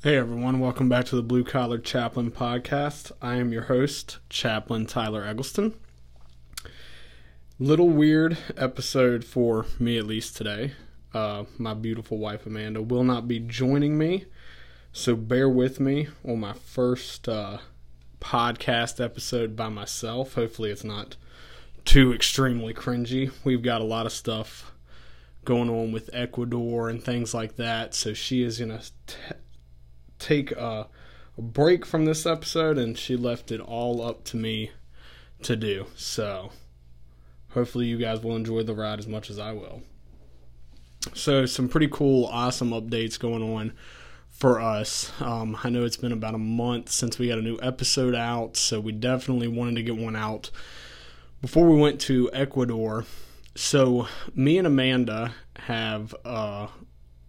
Hey everyone, welcome back to the Blue Collar Chaplain podcast. I am your host, Chaplain Tyler Eggleston. Little weird episode for me at least today. Uh, my beautiful wife Amanda will not be joining me, so bear with me on my first uh, podcast episode by myself. Hopefully, it's not too extremely cringy. We've got a lot of stuff going on with Ecuador and things like that, so she is gonna. Take a, break from this episode, and she left it all up to me to do. So, hopefully, you guys will enjoy the ride as much as I will. So, some pretty cool, awesome updates going on for us. Um, I know it's been about a month since we got a new episode out, so we definitely wanted to get one out before we went to Ecuador. So, me and Amanda have uh,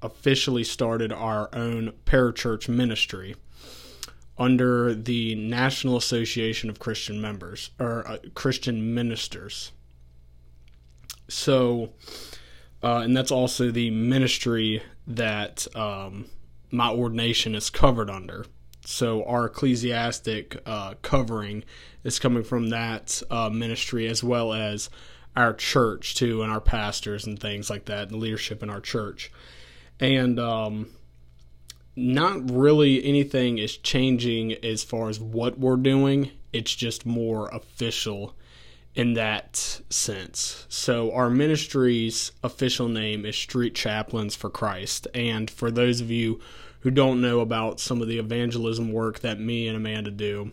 officially started our own parachurch ministry under the National Association of Christian Members or uh, Christian Ministers. So, uh, and that's also the ministry that um, my ordination is covered under. So, our ecclesiastic uh, covering is coming from that uh, ministry as well as our church, too, and our pastors and things like that, and leadership in our church and um, not really anything is changing as far as what we're doing. It's just more official in that sense. So, our ministry's official name is Street Chaplains for Christ. And for those of you who don't know about some of the evangelism work that me and Amanda do,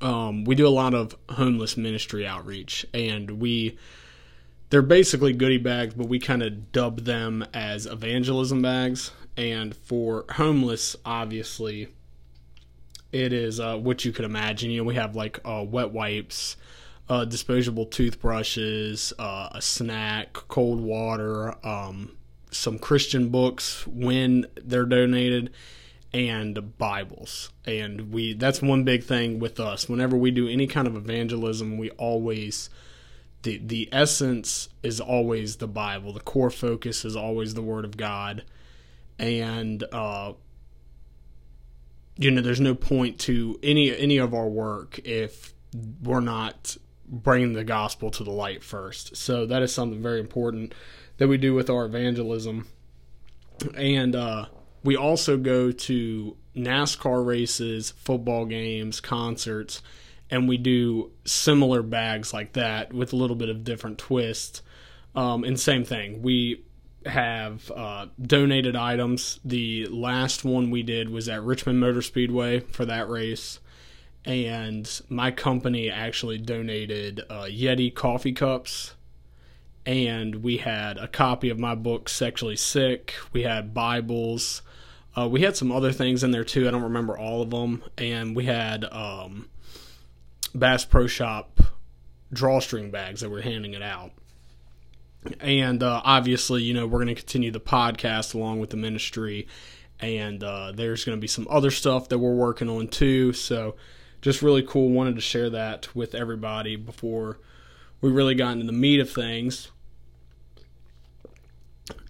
um, we do a lot of homeless ministry outreach, and we they're basically goodie bags, but we kind of dub them as evangelism bags. And for homeless, obviously, it is uh, what you could imagine. You know, we have like uh, wet wipes, uh, disposable toothbrushes, uh, a snack, cold water, um, some Christian books when they're donated, and Bibles. And we that's one big thing with us. Whenever we do any kind of evangelism, we always the the essence is always the Bible. The core focus is always the Word of God, and uh, you know, there's no point to any any of our work if we're not bringing the gospel to the light first. So that is something very important that we do with our evangelism, and uh, we also go to NASCAR races, football games, concerts and we do similar bags like that with a little bit of different twist. Um, and same thing, we have uh, donated items. The last one we did was at Richmond Motor Speedway for that race. And my company actually donated uh, Yeti coffee cups. And we had a copy of my book, Sexually Sick. We had Bibles. Uh, we had some other things in there too. I don't remember all of them. And we had um, Bass Pro Shop drawstring bags that we're handing it out. And uh, obviously, you know, we're going to continue the podcast along with the ministry. And uh, there's going to be some other stuff that we're working on too. So, just really cool. Wanted to share that with everybody before we really got into the meat of things.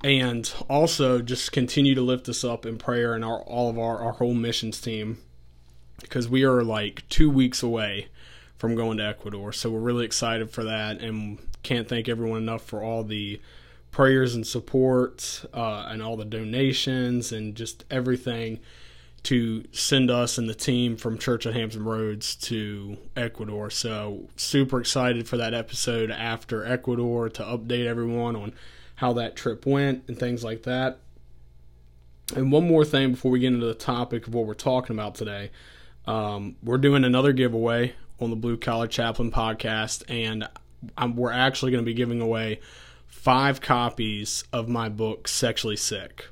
And also, just continue to lift us up in prayer and our, all of our, our whole missions team because we are like two weeks away from going to Ecuador. So we're really excited for that and can't thank everyone enough for all the prayers and support uh, and all the donations and just everything to send us and the team from Church at Hampton Roads to Ecuador. So super excited for that episode after Ecuador to update everyone on how that trip went and things like that. And one more thing before we get into the topic of what we're talking about today. Um, we're doing another giveaway on the Blue Collar Chaplain podcast, and I'm, we're actually going to be giving away five copies of my book, Sexually Sick.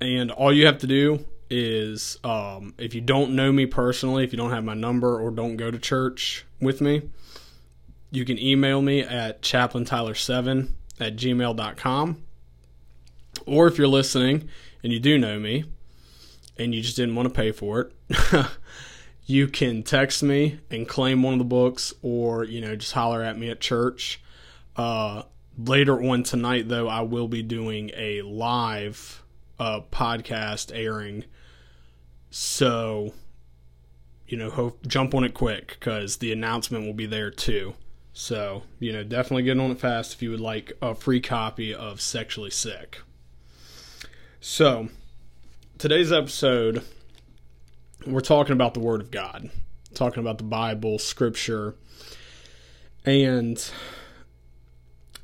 And all you have to do is, um, if you don't know me personally, if you don't have my number or don't go to church with me, you can email me at chaplaintyler7 at gmail.com. Or if you're listening and you do know me and you just didn't want to pay for it, you can text me and claim one of the books or you know just holler at me at church uh, later on tonight though i will be doing a live uh, podcast airing. So, you know, hope, jump on it quick because the announcement will be there too. So, you know, definitely get on it fast if you would like a free copy of Sexually Sick. So, today's episode, we're talking about the Word of God, talking about the Bible, Scripture, and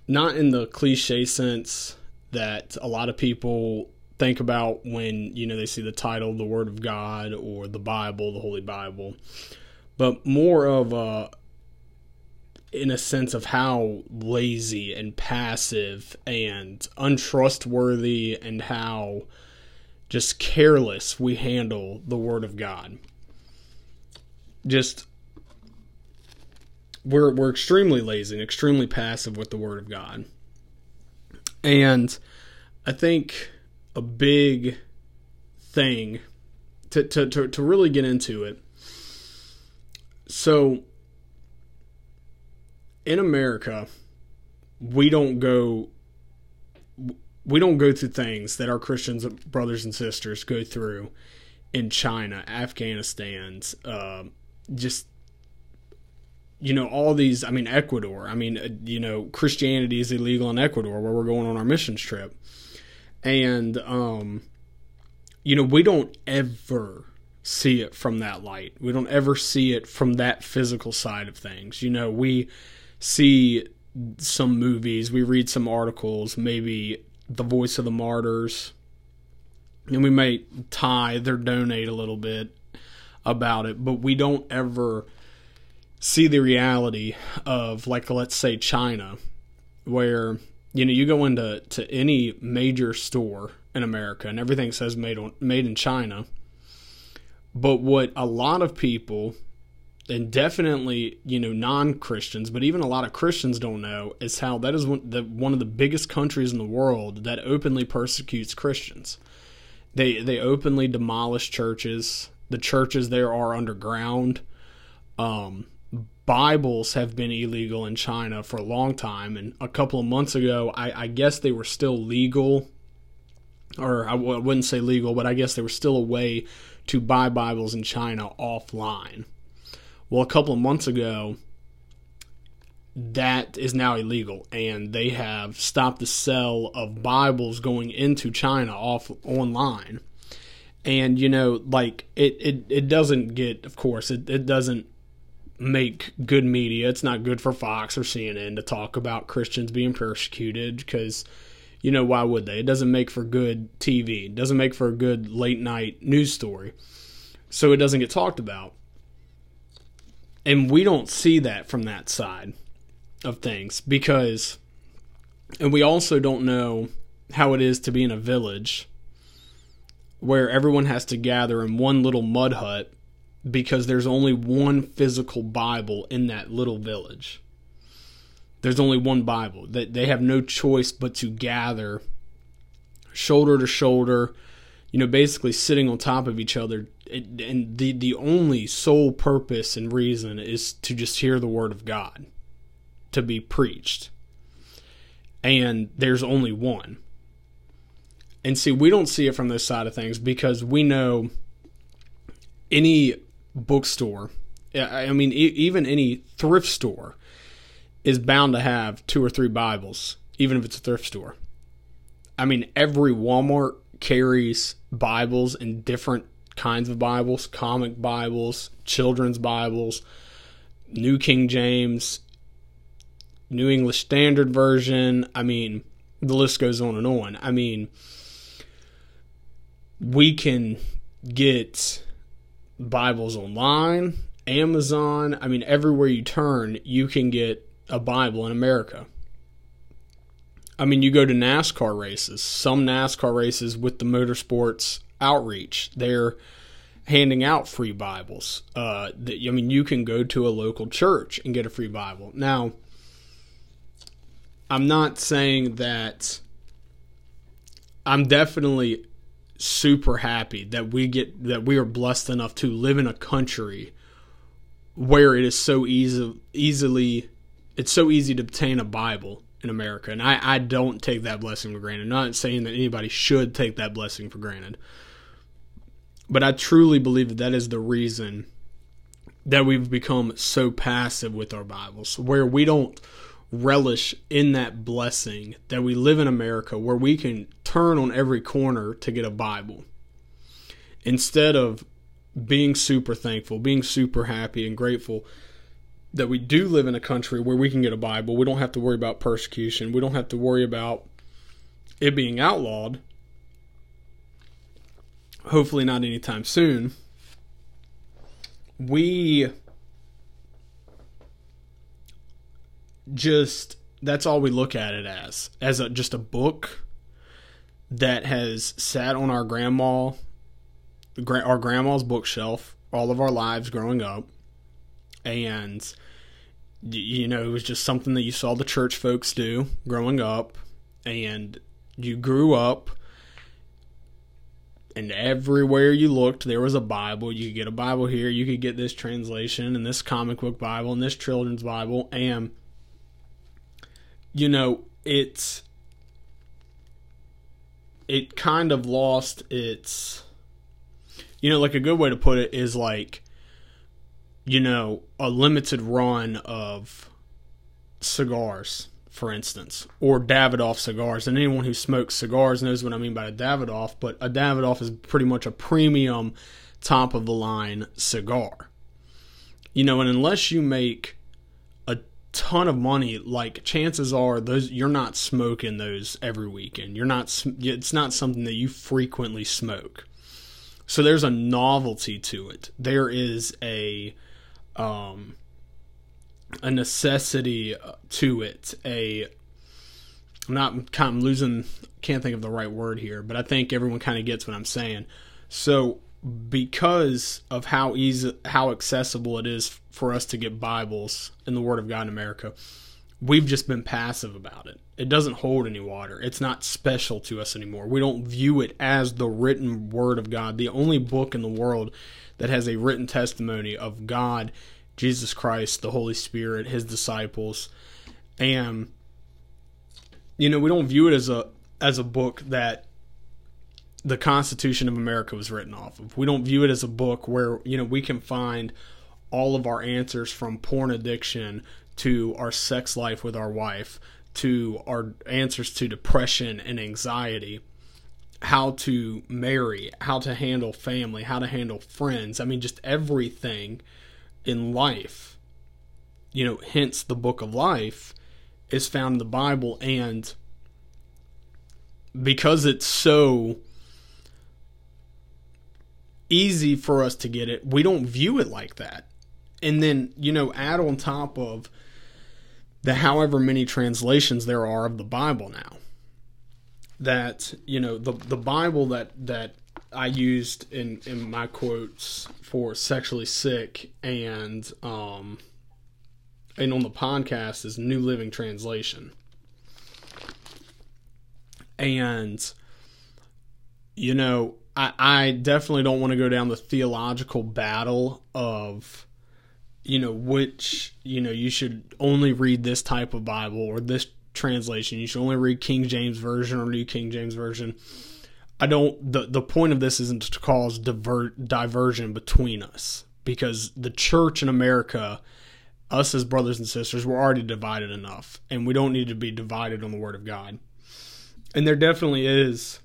not in the cliche sense that a lot of people think about when you know they see the title the word of god or the bible the holy bible but more of a in a sense of how lazy and passive and untrustworthy and how just careless we handle the word of god just we're we're extremely lazy and extremely passive with the word of God. And I think a big thing to, to, to, to really get into it. So in America, we don't go we don't go through things that our Christians brothers and sisters go through in China, Afghanistan, uh, just you know all these i mean ecuador. I mean uh, you know christianity is illegal in ecuador where we're going on our missions trip. And um you know we don't ever see it from that light. We don't ever see it from that physical side of things. You know we see some movies we read some articles maybe the voice of the martyrs. And we may tithe or donate a little bit about it but we don't ever see the reality of like let's say China where you know you go into to any major store in America and everything says made on made in China but what a lot of people and definitely you know non-Christians but even a lot of Christians don't know is how that is one, the, one of the biggest countries in the world that openly persecutes Christians. They they openly demolish churches. The churches there are underground. Um, Bibles have been illegal in China for a long time, and a couple of months ago, I, I guess they were still legal, or I w- wouldn't say legal, but I guess there was still a way to buy Bibles in China offline. Well, a couple of months ago, that is now illegal, and they have stopped the sale of Bibles going into China off online. And you know, like it, it, it doesn't get, of course, it, it doesn't make good media. It's not good for Fox or CNN to talk about Christians being persecuted because, you know, why would they? It doesn't make for good TV. It doesn't make for a good late night news story. So it doesn't get talked about. And we don't see that from that side of things because, and we also don't know how it is to be in a village where everyone has to gather in one little mud hut because there's only one physical Bible in that little village. There's only one Bible. That they have no choice but to gather shoulder to shoulder, you know, basically sitting on top of each other. And the the only sole purpose and reason is to just hear the word of God to be preached. And there's only one. And see, we don't see it from this side of things because we know any bookstore, I mean, even any thrift store is bound to have two or three Bibles, even if it's a thrift store. I mean, every Walmart carries Bibles and different kinds of Bibles, comic Bibles, children's Bibles, New King James, New English Standard Version. I mean, the list goes on and on. I mean, we can get Bibles online, Amazon. I mean, everywhere you turn, you can get a Bible in America. I mean, you go to NASCAR races, some NASCAR races with the motorsports outreach, they're handing out free Bibles. Uh, that, I mean, you can go to a local church and get a free Bible. Now, I'm not saying that I'm definitely super happy that we get that we are blessed enough to live in a country where it is so easy easily it's so easy to obtain a Bible in America. And I, I don't take that blessing for granted. I'm not saying that anybody should take that blessing for granted. But I truly believe that that is the reason that we've become so passive with our Bibles, where we don't relish in that blessing that we live in America, where we can turn on every corner to get a Bible. Instead of being super thankful, being super happy and grateful that we do live in a country where we can get a Bible. We don't have to worry about persecution. We don't have to worry about it being outlawed. Hopefully, not anytime soon. We just that's all we look at it as as a, just a book that has sat on our grandma our grandma's bookshelf all of our lives growing up and you know it was just something that you saw the church folks do growing up and you grew up and everywhere you looked there was a bible. You could get a bible here you could get this translation and this comic book bible and this children's bible and you know it's it kind of lost its you know like a good way to put it is like you know, a limited run of cigars, for instance, or Davidoff cigars. And anyone who smokes cigars knows what I mean by a Davidoff, but a Davidoff is pretty much a premium, top of the line cigar. You know, and unless you make a ton of money, like chances are those you're not smoking those every weekend. You're not it's not something that you frequently smoke. So there's a novelty to it. There is a um, a necessity to it. A I'm not kind of losing can't think of the right word here, but I think everyone kind of gets what I'm saying. So because of how easy how accessible it is for us to get Bibles in the Word of God in America, we've just been passive about it. It doesn't hold any water. It's not special to us anymore. We don't view it as the written Word of God, the only book in the world that has a written testimony of God, Jesus Christ, the Holy Spirit, his disciples. And you know, we don't view it as a as a book that the Constitution of America was written off of. We don't view it as a book where, you know, we can find all of our answers from porn addiction to our sex life with our wife to our answers to depression and anxiety how to marry, how to handle family, how to handle friends. I mean, just everything in life. You know, hence the book of life is found in the Bible. And because it's so easy for us to get it, we don't view it like that. And then, you know, add on top of the however many translations there are of the Bible now that you know the the Bible that that I used in in my quotes for sexually sick and um and on the podcast is New Living Translation. And you know, I, I definitely don't want to go down the theological battle of you know which you know you should only read this type of Bible or this translation. You should only read King James Version or New King James Version. I don't. the The point of this isn't to cause divert diversion between us because the church in America, us as brothers and sisters, we're already divided enough, and we don't need to be divided on the Word of God. And there definitely is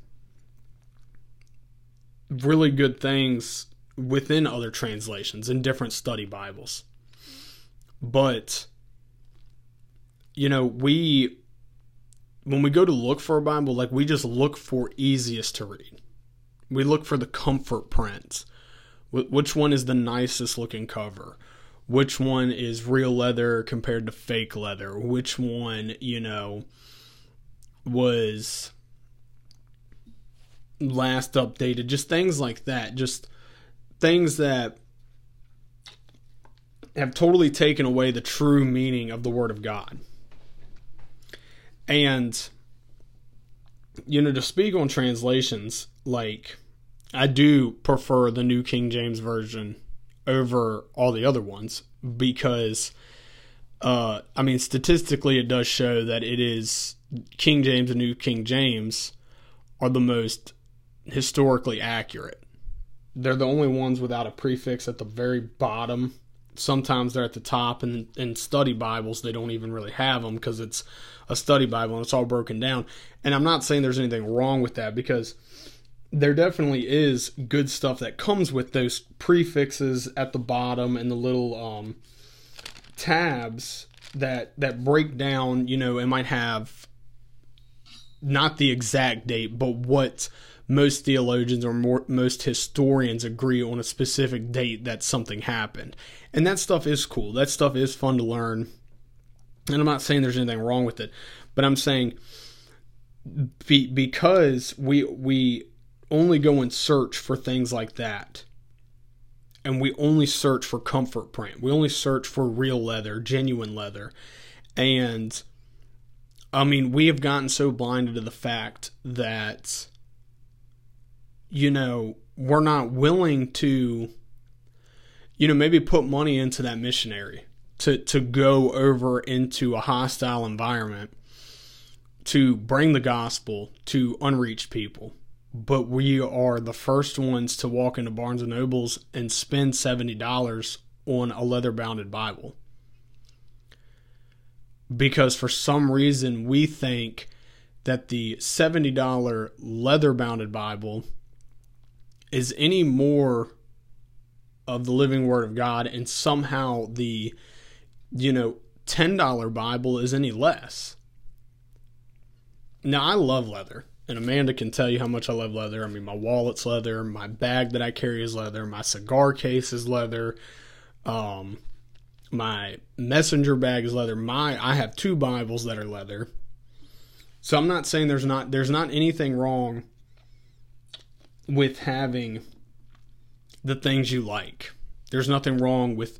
really good things within other translations and different study Bibles. But you know, we when we go to look for a Bible, like we just look for easiest to read. We look for the comfort prints. Which one is the nicest looking cover? Which one is real leather compared to fake leather? Which one, you know, was last updated? Just things like that. Just things that have totally taken away the true meaning of the Word of God. And you know, to speak on translations, like I do prefer the New King James Version over all the other ones because uh, I mean, statistically, it does show that it is King James and New King James are the most historically accurate. They're the only ones without a prefix at the very bottom. Sometimes they're at the top, and in study Bibles, they don't even really have them because it's a study Bible and it's all broken down. And I'm not saying there's anything wrong with that because there definitely is good stuff that comes with those prefixes at the bottom and the little um, tabs that that break down. You know, it might have not the exact date, but what most theologians or more, most historians agree on a specific date that something happened. And that stuff is cool. That stuff is fun to learn. And I'm not saying there's anything wrong with it, but I'm saying be, because we we only go and search for things like that. And we only search for comfort print. We only search for real leather, genuine leather. And I mean, we have gotten so blinded to the fact that you know, we're not willing to, you know, maybe put money into that missionary to, to go over into a hostile environment to bring the gospel to unreached people. But we are the first ones to walk into Barnes and Nobles and spend $70 on a leather bounded Bible. Because for some reason we think that the $70 leather bounded Bible is any more of the living word of God and somehow the you know $10 Bible is any less. Now I love leather and Amanda can tell you how much I love leather. I mean my wallet's leather, my bag that I carry is leather, my cigar case is leather. Um my messenger bag is leather. My I have two Bibles that are leather. So I'm not saying there's not there's not anything wrong with having the things you like. There's nothing wrong with,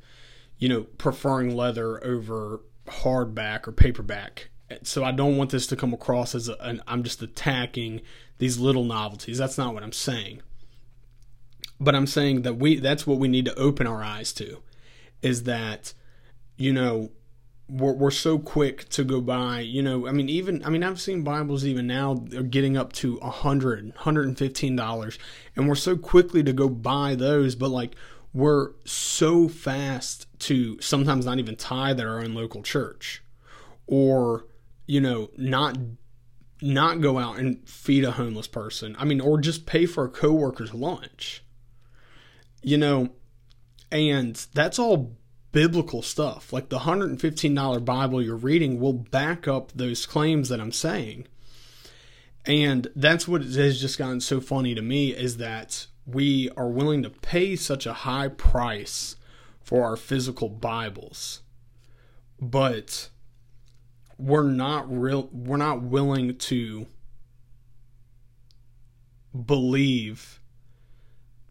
you know, preferring leather over hardback or paperback. So I don't want this to come across as a, an, I'm just attacking these little novelties. That's not what I'm saying. But I'm saying that we that's what we need to open our eyes to is that you know we're, we're so quick to go by you know i mean even i mean i've seen bibles even now getting up to a hundred 115 dollars and we're so quickly to go buy those but like we're so fast to sometimes not even tithe at our own local church or you know not not go out and feed a homeless person i mean or just pay for a coworker's lunch you know and that's all biblical stuff. Like the $115 Bible you're reading will back up those claims that I'm saying. And that's what has just gotten so funny to me is that we are willing to pay such a high price for our physical Bibles. But we're not real we're not willing to believe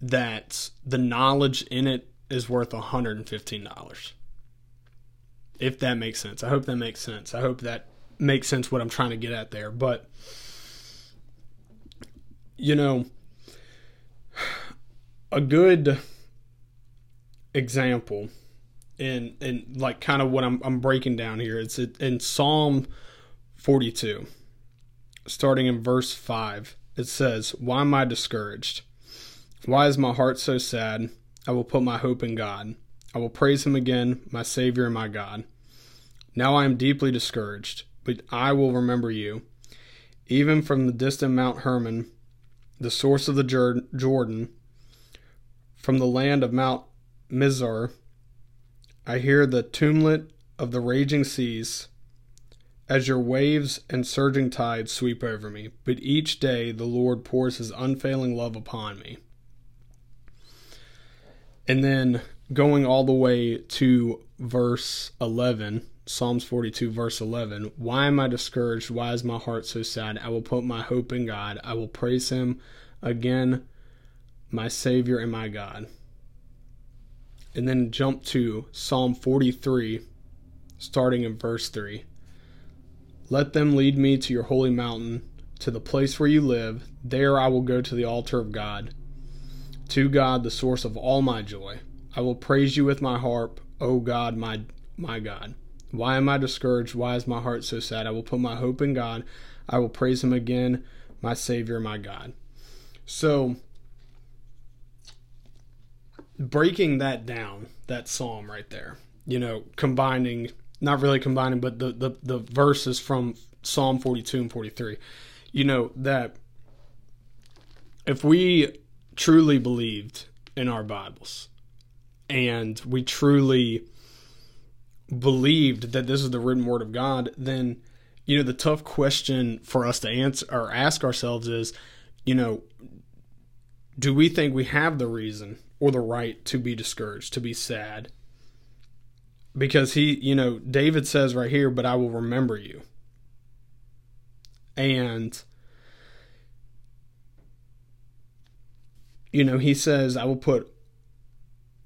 that the knowledge in it is worth $115. If that makes sense. I hope that makes sense. I hope that makes sense what I'm trying to get at there. But, you know, a good example in in like kind of what I'm I'm breaking down here. It's in Psalm 42, starting in verse 5. It says, "Why am I discouraged? Why is my heart so sad? I will put my hope in God. I will praise him again, my Savior and my God. Now I am deeply discouraged, but I will remember you. Even from the distant Mount Hermon, the source of the Jordan, from the land of Mount Mizar, I hear the tumult of the raging seas as your waves and surging tides sweep over me. But each day the Lord pours his unfailing love upon me. And then going all the way to verse 11, Psalms 42, verse 11. Why am I discouraged? Why is my heart so sad? I will put my hope in God. I will praise Him again, my Savior and my God. And then jump to Psalm 43, starting in verse 3. Let them lead me to your holy mountain, to the place where you live. There I will go to the altar of God to God, the source of all my joy. I will praise you with my harp, O God, my my God. Why am I discouraged? Why is my heart so sad? I will put my hope in God. I will praise him again, my Savior, my God. So, breaking that down, that psalm right there, you know, combining, not really combining, but the, the, the verses from Psalm 42 and 43, you know, that if we truly believed in our Bibles and we truly believed that this is the written word of God, then you know the tough question for us to answer or ask ourselves is, you know, do we think we have the reason or the right to be discouraged, to be sad? Because he, you know, David says right here, but I will remember you. And you know, he says, I will put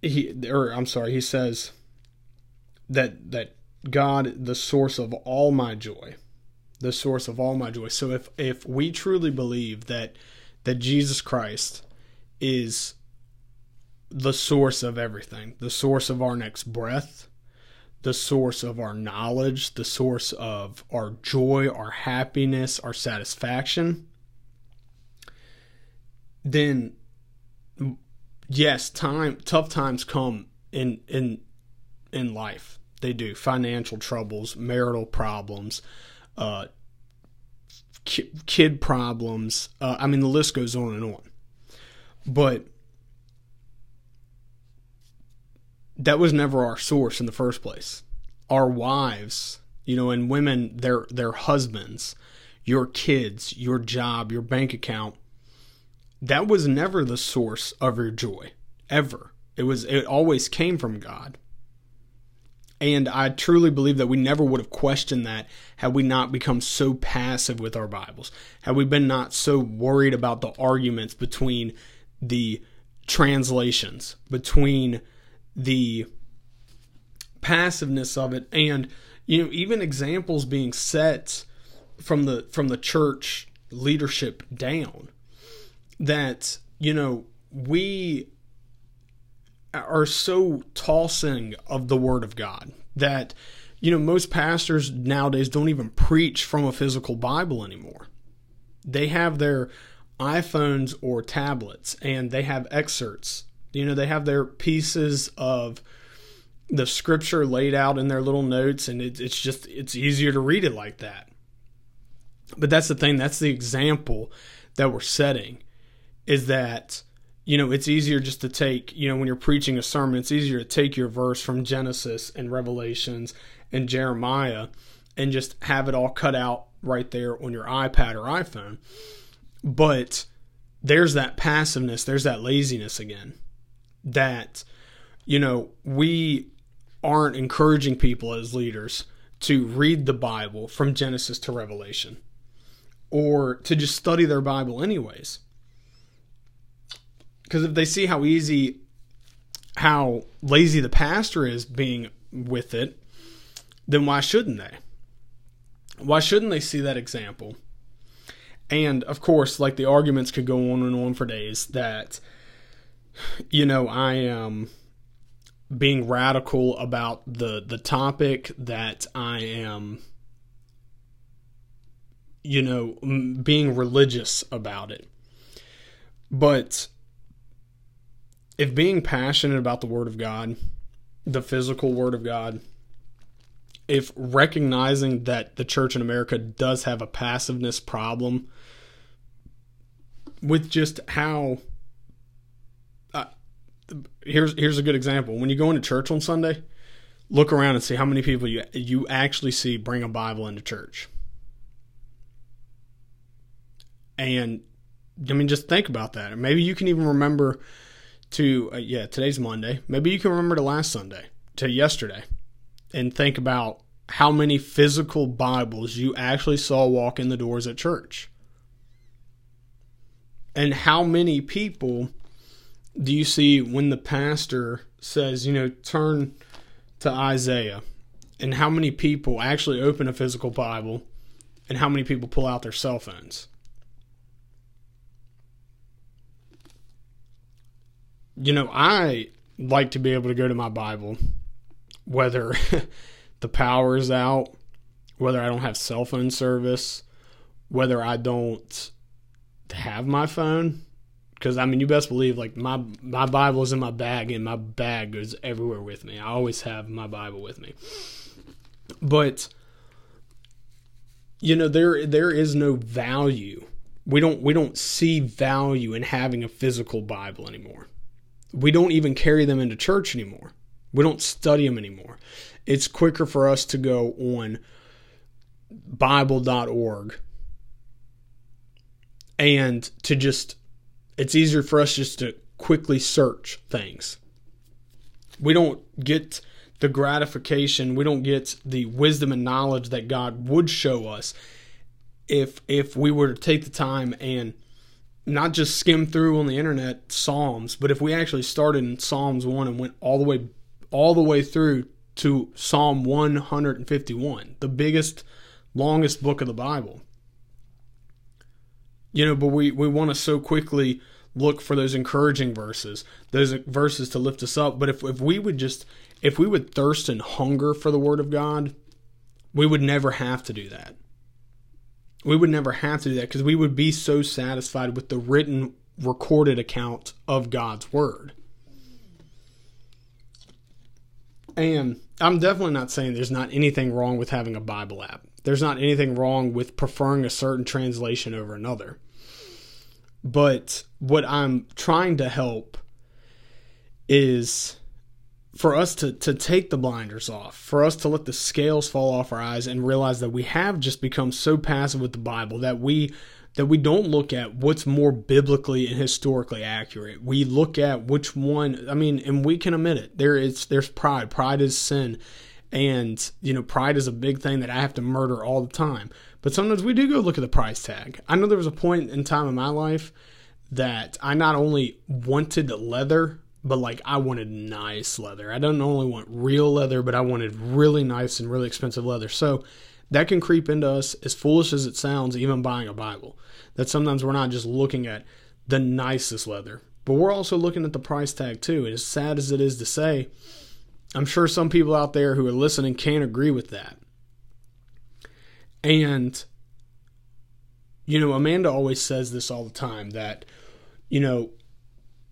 he or I'm sorry, he says that that God the source of all my joy. The source of all my joy. So if if we truly believe that that Jesus Christ is the source of everything, the source of our next breath, the source of our knowledge, the source of our joy, our happiness, our satisfaction, then yes, time tough times come in in in life. They do financial troubles, marital problems, uh, kid problems. Uh, I mean, the list goes on and on. But that was never our source in the first place. Our wives, you know, and women, their their husbands, your kids, your job, your bank account that was never the source of your joy ever. It was it always came from god. And i truly believe that we never would have questioned that had we not become so passive with our bibles had we been not so worried about the arguments between the translations between the passiveness of it and you know even examples being set from the from the church leadership down that you know we are so tossing of the word of God that you know most pastors nowadays don't even preach from a physical Bible anymore. They have their iPhones or tablets and they have excerpts. You know, they have their pieces of the scripture laid out in their little notes and it, it's just it's easier to read it like that. But that's the thing, that's the example that we're setting is that you know it's easier just to take you know when you're preaching a sermon it's easier to take your verse from genesis and revelations and jeremiah and just have it all cut out right there on your ipad or iphone. But there's that passiveness there's that laziness again that you know we aren't encouraging people as leaders to read the bible from genesis to revelation or to just study their bible anyways because if they see how easy, how lazy the pastor is being with it, then why shouldn't they? Why shouldn't they see that example? And of course, like the arguments could go on and on for days that, you know, I am being radical about the the topic that I am you know being religious about it but if being passionate about the Word of God, the physical Word of God, if recognizing that the church in America does have a passiveness problem with just how uh, here's here's a good example. When you go into church on Sunday look around and see how many people you you actually see bring a Bible into church. And I mean just think about that. Maybe you can even remember to uh, yeah today's monday. Maybe you can remember to last sunday to yesterday and think about how many physical bibles you actually saw walk in the doors at church. And how many people do you see when the pastor says you know turn to isaiah? And how many people actually open a physical bible and how many people pull out their cell phones you know, I like to be able to go to my Bible, whether the power is out, whether I don't have cell phone service, whether I don't have my phone. Because I mean, you best believe like my my Bible is in my bag, and my bag goes everywhere with me. I always have my Bible with me. But you know, there there is no value. We don't we don't see value in having a physical Bible anymore. We don't even carry them into church anymore. We don't study them anymore. It's quicker for us to go on bible.org and to just it's easier for us just to quickly search things. We don't get the gratification, we don't get the wisdom and knowledge that God would show us if if we were to take the time and not just skim through on the internet Psalms, but if we actually started in Psalms 1 and went all the way all the way through to Psalm 151, the biggest longest book of the Bible. You know, but we, we want to so quickly look for those encouraging verses, those verses to lift us up. But if, if we would just, if we would thirst and hunger for the Word of God, we would never have to do that. We would never have to do that because we would be so satisfied with the written, recorded account of God's Word. And I'm definitely not saying there's not anything wrong with having a Bible app. There's not anything wrong with preferring a certain translation over another. But what I'm trying to help is for us to, to take the blinders off, for us to let the scales fall off our eyes and realize that we have just become so passive with the Bible that we that we don't look at what's more biblically and historically accurate. We look at which one I mean, and we can admit it. There is there's pride. Pride is sin. And, you know, pride is a big thing that I have to murder all the time. But sometimes we do go look at the price tag. I know there was a point in time in my life that I not only wanted leather, but like I wanted nice leather. I don't only want real leather, but I wanted really nice and really expensive leather. So that can creep into us, as foolish as it sounds, even buying a Bible. That sometimes we're not just looking at the nicest leather, but we're also looking at the price tag too. And as sad as it is to say, I'm sure some people out there who are listening can't agree with that. And, you know, Amanda always says this all the time that, you know,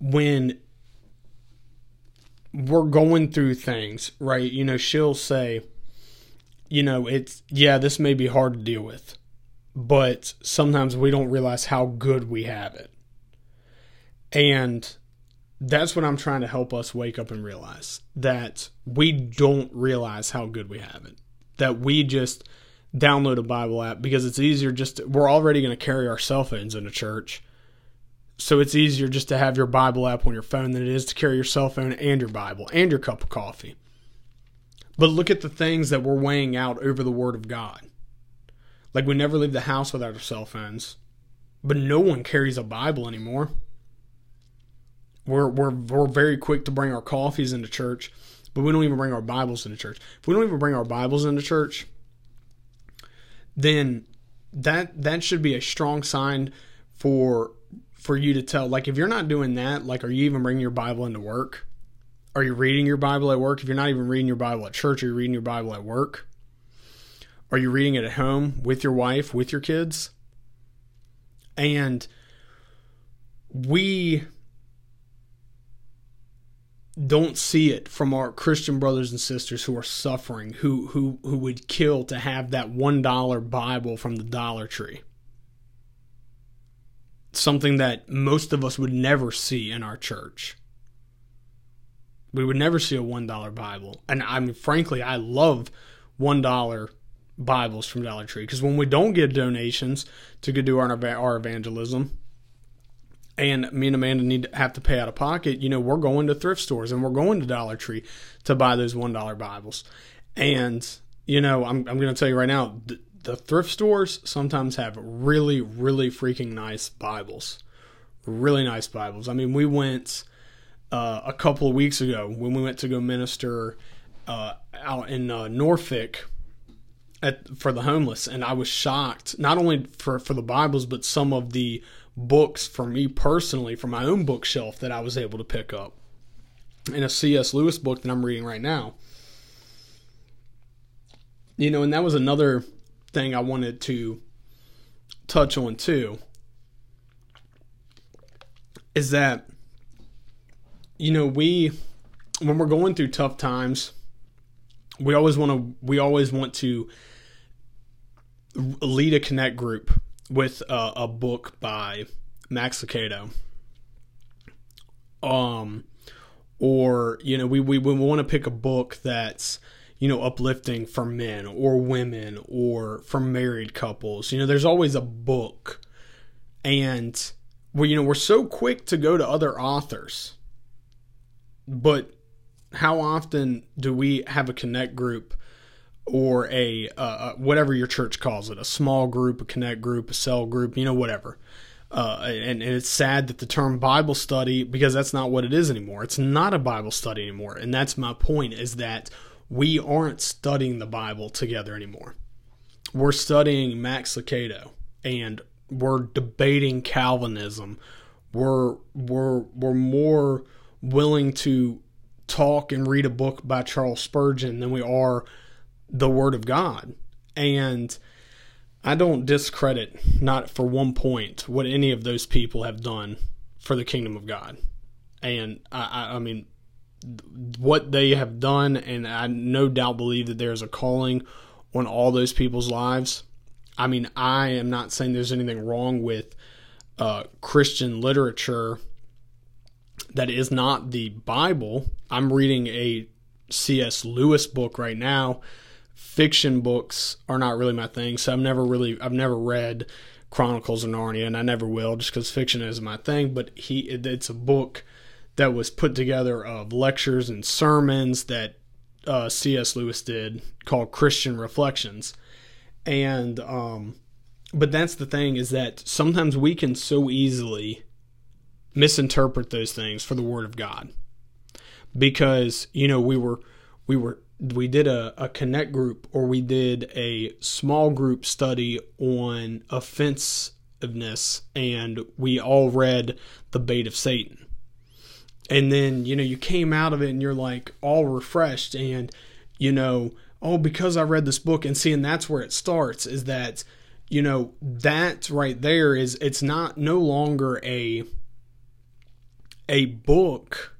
when we're going through things, right? You know, she'll say, you know, it's, yeah, this may be hard to deal with, but sometimes we don't realize how good we have it. And that's what I'm trying to help us wake up and realize that we don't realize how good we have it. That we just, download a Bible app because it's easier just to, we're already going to carry our cell phones into church. So it's easier just to have your Bible app on your phone than it is to carry your cell phone and your Bible and your cup of coffee. But look at the things that we're weighing out over the Word of God. Like we never leave the house without our cell phones, but no one carries a Bible anymore. We're, we're, we're very quick to bring our coffees into church, but we don't even bring our Bibles into church. If we don't even bring our Bibles into church, then that that should be a strong sign for for you to tell like if you're not doing that like are you even bringing your bible into work? Are you reading your bible at work? If you're not even reading your bible at church are you reading your bible at work? Are you reading it at home with your wife with your kids? And we don't see it from our Christian brothers and sisters who are suffering, who who who would kill to have that one dollar Bible from the Dollar Tree. Something that most of us would never see in our church. We would never see a one dollar Bible, and I mean, frankly, I love one dollar Bibles from Dollar Tree because when we don't get donations to do our our evangelism, and me and Amanda need to have to pay out of pocket, you know, we're going to thrift stores and we're going to Dollar Tree to buy those one dollar Bibles. And you know, I'm I'm going to tell you right now, the, the thrift stores sometimes have really really freaking nice Bibles, really nice Bibles. I mean, we went uh, a couple of weeks ago when we went to go minister uh, out in uh, Norfolk. At, for the homeless, and I was shocked not only for for the Bibles, but some of the books for me personally for my own bookshelf that I was able to pick up. In a C.S. Lewis book that I'm reading right now. you know, and that was another thing I wanted to touch on too. Is that, you know, we, when we're going through tough times, we always want to, we always want to lead a connect group with a, a book by Max Lucado. Um, or you know, we we, we want to pick a book that's you know uplifting for men or women or for married couples. You know, there's always a book, and we you know we're so quick to go to other authors, but how often do we have a connect group or a uh, whatever your church calls it a small group a connect group a cell group you know whatever. Uh, and, and, it's sad that the term bible study because that's not what it is anymore. It's not a bible study anymore. And that's my point is that we aren't studying the bible together anymore we're studying max lucado and we're debating calvinism we're we're we're more willing to talk and read a book by charles spurgeon than we are the Word of God. And I don't discredit, not for one point, what any of those people have done for the kingdom of God. And I, I mean, what they have done, and I no doubt believe that there's a calling on all those people's lives. I mean, I am not saying there's anything wrong with uh, Christian literature that is not the Bible. I'm reading a C.S. Lewis book right now fiction books are not really my thing. So I've never really I've never read Chronicles of Narnia, and I never will, just because fiction is my thing. But he it's a book that was put together of lectures and sermons that uh, C.S. Lewis did called Christian Reflections, and um, but that's the thing is that sometimes we can so easily misinterpret those things for the Word of God because you know we were we were we did a, a connect group or we did a small group study on offensiveness and we all read the bait of satan and then you know you came out of it and you're like all refreshed and you know oh because i read this book and seeing that's where it starts is that you know that right there is it's not no longer a a book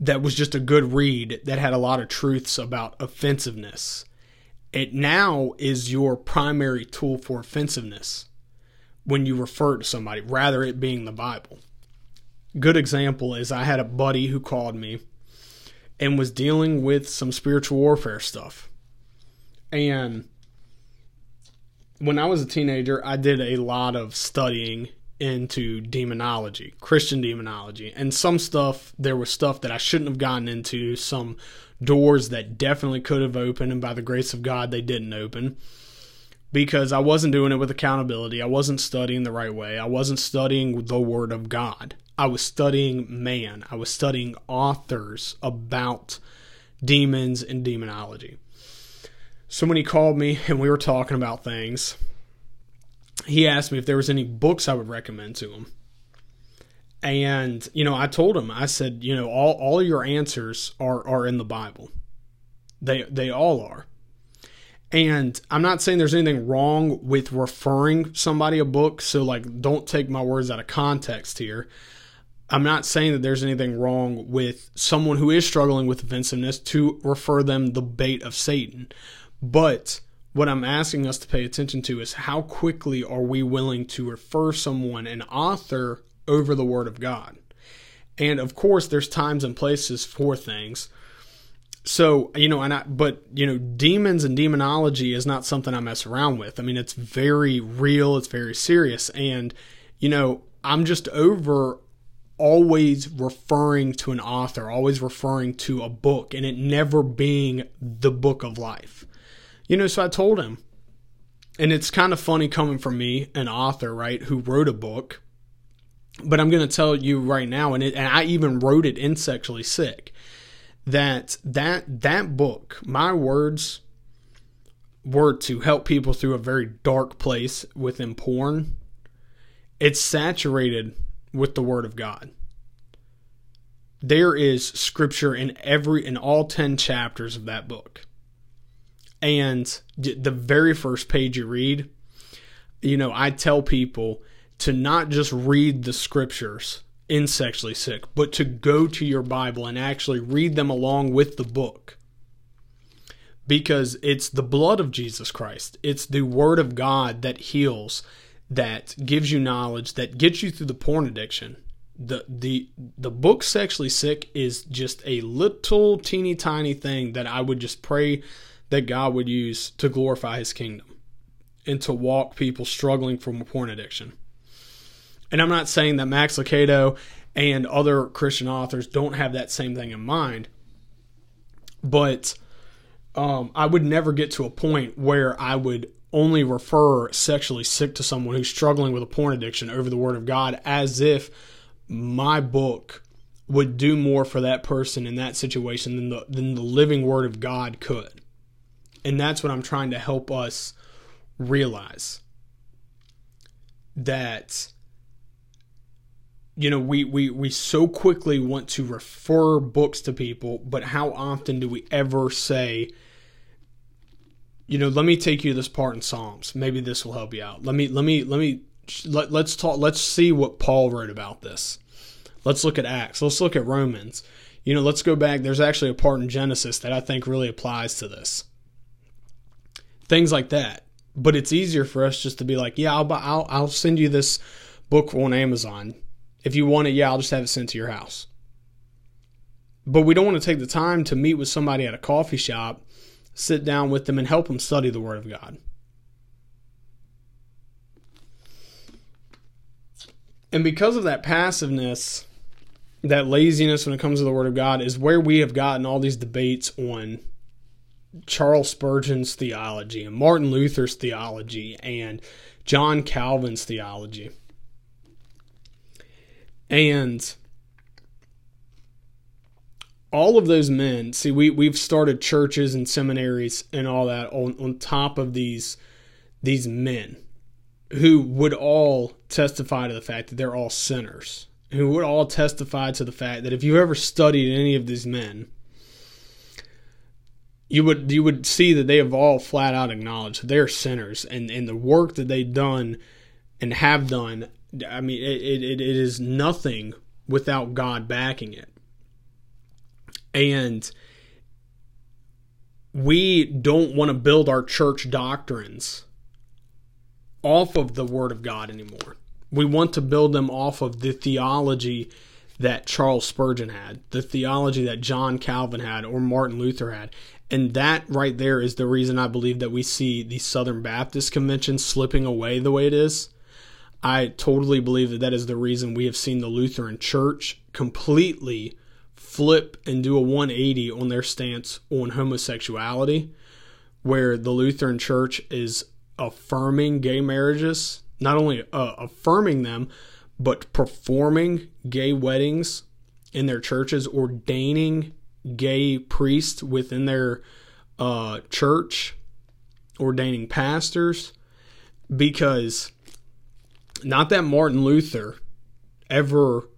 that was just a good read that had a lot of truths about offensiveness. It now is your primary tool for offensiveness when you refer to somebody, rather it being the Bible. Good example is I had a buddy who called me and was dealing with some spiritual warfare stuff. And when I was a teenager, I did a lot of studying into demonology, Christian demonology. And some stuff, there was stuff that I shouldn't have gotten into, some doors that definitely could have opened, and by the grace of God, they didn't open because I wasn't doing it with accountability. I wasn't studying the right way. I wasn't studying the Word of God. I was studying man. I was studying authors about demons and demonology. So when he called me and we were talking about things, he asked me if there was any books I would recommend to him. And, you know, I told him, I said, you know, all, all your answers are, are in the Bible. They they all are. And I'm not saying there's anything wrong with referring somebody a book, so like don't take my words out of context here. I'm not saying that there's anything wrong with someone who is struggling with offensiveness to refer them the bait of Satan. But what I'm asking us to pay attention to is how quickly are we willing to refer someone, an author, over the Word of God? And of course, there's times and places for things. So, you know, and I, but, you know, demons and demonology is not something I mess around with. I mean, it's very real, it's very serious. And, you know, I'm just over always referring to an author, always referring to a book, and it never being the book of life. You know, so I told him. And it's kind of funny coming from me, an author, right, who wrote a book. But I'm going to tell you right now, and, it, and I even wrote it in Sexually Sick, that that that book, my words were to help people through a very dark place within porn. It's saturated with the Word of God. There is scripture in every in all 10 chapters of that book. And the very first page you read, you know, I tell people to not just read the scriptures in Sexually Sick, but to go to your Bible and actually read them along with the book. Because it's the blood of Jesus Christ, it's the Word of God that heals, that gives you knowledge, that gets you through the porn addiction. The, the the book sexually sick is just a little teeny tiny thing that I would just pray that God would use to glorify his kingdom and to walk people struggling from a porn addiction. And I'm not saying that Max Lucado and other Christian authors don't have that same thing in mind, but um, I would never get to a point where I would only refer sexually sick to someone who's struggling with a porn addiction over the Word of God as if my book would do more for that person in that situation than the than the living Word of God could. And that's what I'm trying to help us realize that you know we, we we so quickly want to refer books to people but how often do we ever say you know let me take you this part in psalms. Maybe this will help you out. Let me let me let me let, let's talk let's see what paul wrote about this. Let's look at acts. Let's look at romans. You know let's go back. There's actually a part in genesis that i think really applies to this. Things like that. But it's easier for us just to be like, yeah, I'll I'll I'll send you this book on Amazon. If you want it, yeah, I'll just have it sent to your house. But we don't want to take the time to meet with somebody at a coffee shop, sit down with them and help them study the word of God. And because of that passiveness, that laziness when it comes to the word of God is where we have gotten all these debates on Charles Spurgeon's theology and Martin Luther's theology and John Calvin's theology. And all of those men, see, we, we've started churches and seminaries and all that on, on top of these these men who would all testify to the fact that they're all sinners, who would all testify to the fact that if you ever studied any of these men, you would you would see that they have all flat out acknowledged they're sinners and and the work that they've done and have done i mean it, it, it is nothing without god backing it and we don't want to build our church doctrines off of the word of god anymore we want to build them off of the theology that Charles Spurgeon had, the theology that John Calvin had, or Martin Luther had. And that right there is the reason I believe that we see the Southern Baptist Convention slipping away the way it is. I totally believe that that is the reason we have seen the Lutheran Church completely flip and do a 180 on their stance on homosexuality, where the Lutheran Church is affirming gay marriages, not only uh, affirming them, but performing gay weddings in their churches, ordaining gay priests within their uh, church, ordaining pastors, because not that Martin Luther ever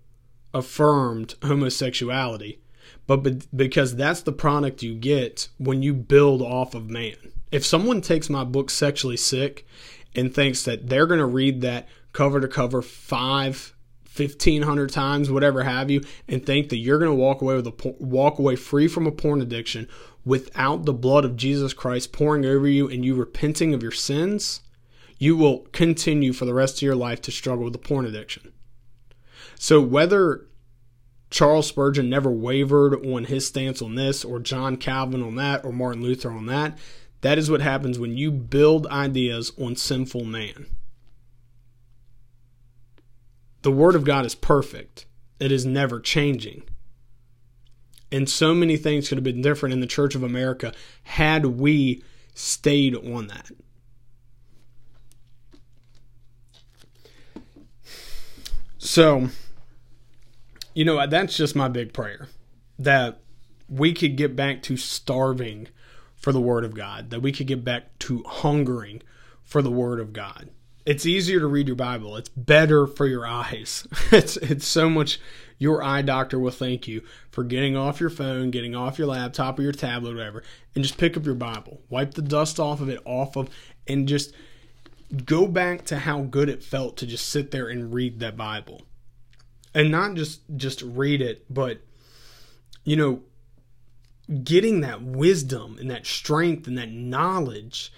affirmed homosexuality, but because that's the product you get when you build off of man. If someone takes my book Sexually Sick and thinks that they're going to read that cover to cover five 1500 times whatever have you and think that you're going to walk away with a walk away free from a porn addiction without the blood of Jesus Christ pouring over you and you repenting of your sins you will continue for the rest of your life to struggle with a porn addiction so whether Charles Spurgeon never wavered on his stance on this or John Calvin on that or Martin Luther on that that is what happens when you build ideas on sinful man the Word of God is perfect, it is never changing. And so many things could have been different in the Church of America had we stayed on that. So, you know, that's just my big prayer that we could get back to starving for the Word of God, that we could get back to hungering for the Word of God it's easier to read your Bible. It's better for your eyes. It's it's so much your eye doctor will thank you for getting off your phone, getting off your laptop or your tablet, whatever, and just pick up your Bible. Wipe the dust off of it, off of, and just go back to how good it felt to just sit there and read that Bible. And not just just read it, but you know, getting that wisdom and that strength and that knowledge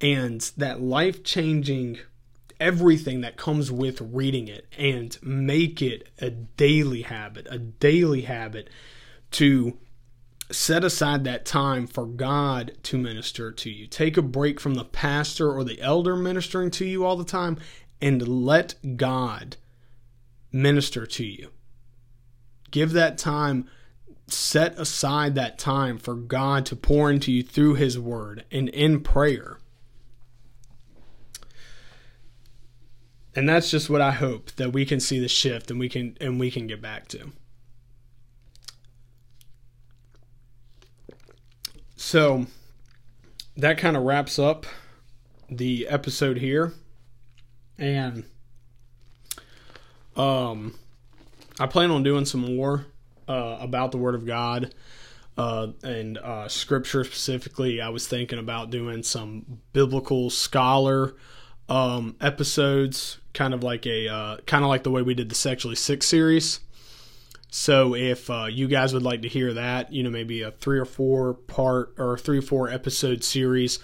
and that life-changing everything that comes with reading it and make it a daily habit, a daily habit to set aside that time for God to minister to you. Take a break from the pastor or the elder ministering to you all the time and let God minister to you. Give that time, set aside that time for God to pour into you through His Word and in prayer. and that's just what I hope that we can see the shift and we can and we can get back to. So that kind of wraps up the episode here. And um I plan on doing some more uh, about the Word of God uh, and uh, Scripture specifically. I was thinking about doing some biblical scholar um, episodes, kind of like a uh, kind of like the way we did the sexually sick series. So if uh, you guys would like to hear that, you know, maybe a three or four part or three or four episode series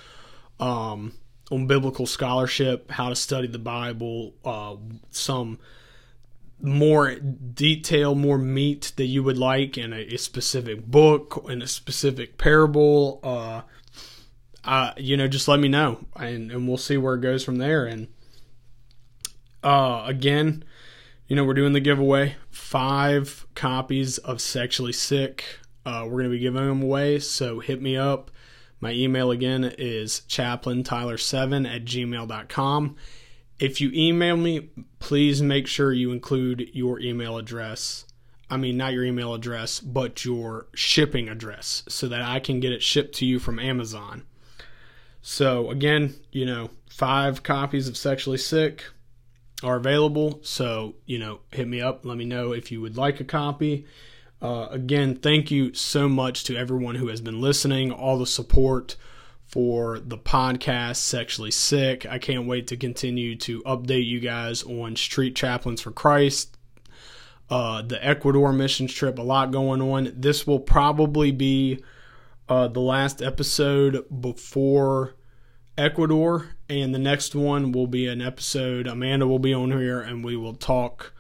um, on biblical scholarship, how to study the Bible, uh, some more detail, more meat that you would like in a, a specific book, in a specific parable, uh, uh, you know, just let me know, and and we'll see where it goes from there. And uh, again, you know, we're doing the giveaway five copies of Sexually Sick. Uh, we're going to be giving them away, so hit me up. My email again is chaplaintyler7 at gmail.com. If you email me, please make sure you include your email address. I mean, not your email address, but your shipping address so that I can get it shipped to you from Amazon. So again, you know, five copies of Sexually Sick are available. So you know, hit me up. Let me know if you would like a copy. Uh, again, thank you so much to everyone who has been listening, all the support for the podcast Sexually Sick. I can't wait to continue to update you guys on Street Chaplains for Christ, uh, the Ecuador missions trip, a lot going on. This will probably be uh, the last episode before Ecuador, and the next one will be an episode. Amanda will be on here, and we will talk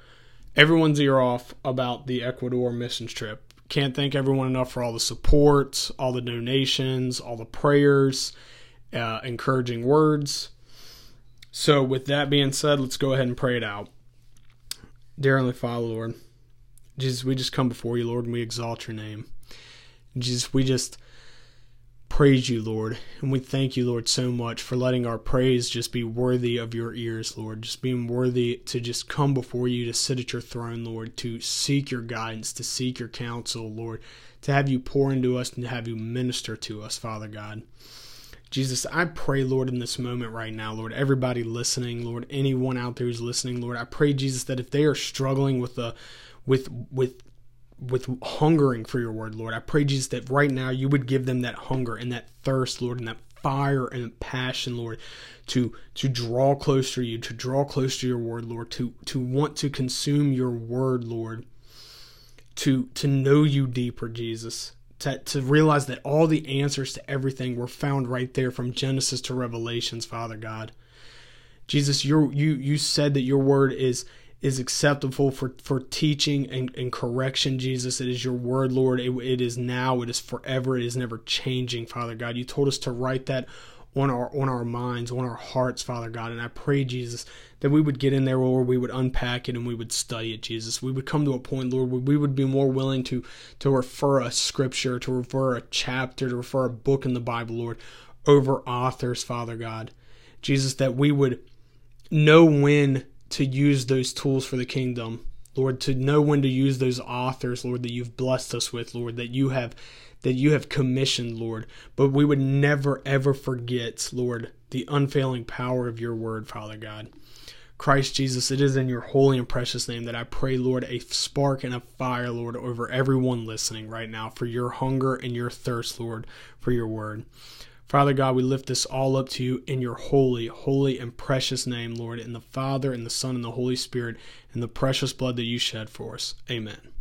everyone's ear off about the Ecuador missions trip. Can't thank everyone enough for all the support, all the donations, all the prayers, uh, encouraging words. So, with that being said, let's go ahead and pray it out. Dear Heavenly Father, Lord, Jesus, we just come before you, Lord, and we exalt your name. Jesus, we just praise you, Lord. And we thank you, Lord, so much for letting our praise just be worthy of your ears, Lord. Just being worthy to just come before you, to sit at your throne, Lord, to seek your guidance, to seek your counsel, Lord, to have you pour into us and to have you minister to us, Father God. Jesus, I pray, Lord, in this moment right now, Lord, everybody listening, Lord, anyone out there who's listening, Lord, I pray, Jesus, that if they are struggling with the with with with hungering for your word, Lord. I pray, Jesus, that right now you would give them that hunger and that thirst, Lord, and that fire and passion, Lord, to to draw close to you, to draw close to your word, Lord, to to want to consume your word, Lord, to to know you deeper, Jesus. To, to realize that all the answers to everything were found right there from Genesis to Revelations, Father God. Jesus, you you you said that your word is is acceptable for, for teaching and, and correction, Jesus. It is your word, Lord. It, it is now, it is forever, it is never changing, Father God. You told us to write that on our on our minds, on our hearts, Father God. And I pray, Jesus, that we would get in there, Lord, we would unpack it and we would study it, Jesus. We would come to a point, Lord, where we would be more willing to to refer a scripture, to refer a chapter, to refer a book in the Bible, Lord, over authors, Father God. Jesus, that we would know when to use those tools for the kingdom Lord, to know when to use those authors, Lord, that you've blessed us with, Lord, that you have that you have commissioned, Lord. But we would never ever forget, Lord, the unfailing power of your word, Father God. Christ Jesus, it is in your holy and precious name that I pray, Lord, a spark and a fire, Lord, over everyone listening right now for your hunger and your thirst, Lord, for your word. Father God, we lift this all up to you in your holy, holy, and precious name, Lord, in the Father, and the Son, and the Holy Spirit, in the precious blood that you shed for us. Amen.